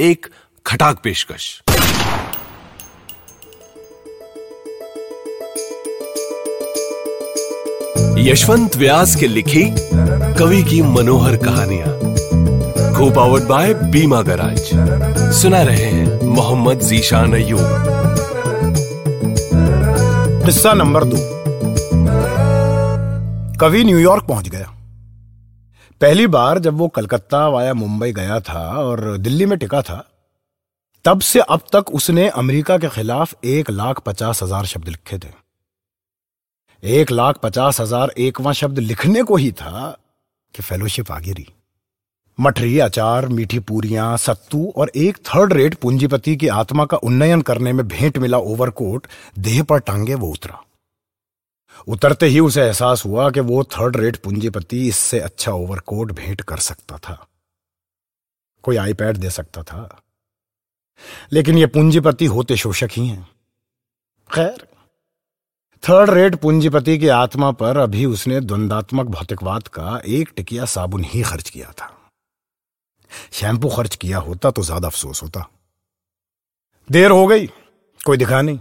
एक खटाक पेशकश। यशवंत व्यास के लिखी कवि की मनोहर कहानियाँ। को पावर्ड बाय बीमा गराज सुना रहे हैं मोहम्मद जीशान अयूब हिस्सा नंबर दो। कवि न्यूयॉर्क पहुँच गया। पहली बार जब वो कलकत्ता वाया मुंबई गया था और दिल्ली में टिका था, तब से अब तक उसने अमेरिका के खिलाफ एक लाख पचास हज़ार शब्द लिखे थे। एक लाख पचास हज़ार एकवा शब्द लिखने को ही था कि फेलोशिप आ गिरी मठरी, अचार, मीठी पूरियाँ, सत्तू और एक थर्ड रेट पूंजीपति की आत्मा का उन्नयन करने में भेंट मिला ओवरकोट, देह पर टांगे वो उतरा। उतरते ही उसे एहसास हुआ कि वो थर्ड रेट पूंजीपति इससे अच्छा ओवरकोट भेंट कर सकता था। कोई आईपैड दे सकता था। लेकिन ये पूंजीपति होते शोषक ही हैं। खैर, थर्ड रेट पूंजीपति की आत्मा पर अभी उसने द्वंदात्मक भौतिकवाद का एक टिकिया साबुन ही खर्च किया था। शैम्पू खर्च किया होता तो ज़्यादा अफसोस होता। देर हो गई, कोई दिखा नहीं।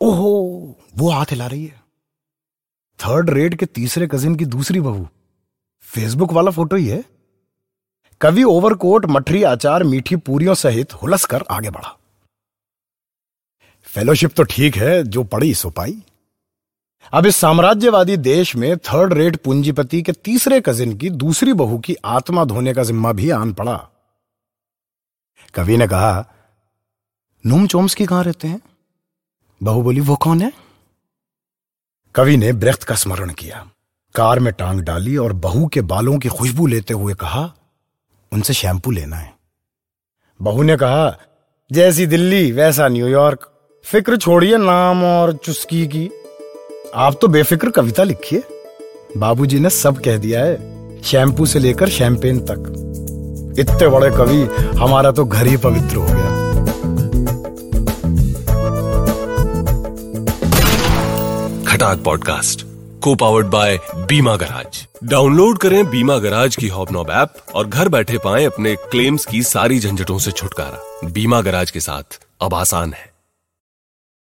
ओहो, वो हाथ हिला रही है। थर्ड रेट के तीसरे कजिन की दूसरी बहू। फेसबुक वाला फ़ोटो ही है। कवि ओवरकोट, मठरी आचार, मीठी पूरियों सहित हुलस कर आगे बढ़ा। फेलोशिप तो ठीक है, जो पड़ी सो पाई। अब इस साम्राज्यवादी देश में थर्ड रेट पूंजीपति के तीसरे कजिन की दूसरी बहू की आत्मा धोने का जिम्मा भी आन पड़ा। कवि ने कहा, नूम चोम्स की कहाँ रहते हैं? बहू बोली, वो कौन है? कवि ने ब्रेख्त का स्मरण किया। कार में टांग डाली और बहू के बालों की खुशबू लेते हुए कहा, उनसे शैम्पू लेना है। बहू ने कहा, जैसी दिल्ली, वैसा न्यूयॉर्क फ़िक्र छोड़िए नाम और चुस्की की। आप तो बेफिक्र कविता लिखिए। बाबूजी ने सब कह दिया है, शैम्पू से लेकर शैंपेन तक। इतने बड़े कवि, हमारा तो घर ही पवित्र हो। गया खटाक पॉडकास्ट को powered by Bima garage. Download करें बीमा गराज की हॉबनॉब ऐप और घर बैठे पाएँ अपने क्लेम्स की सारी झंझटों से छुटकारा। बीमा गराज के साथ अब आसान है।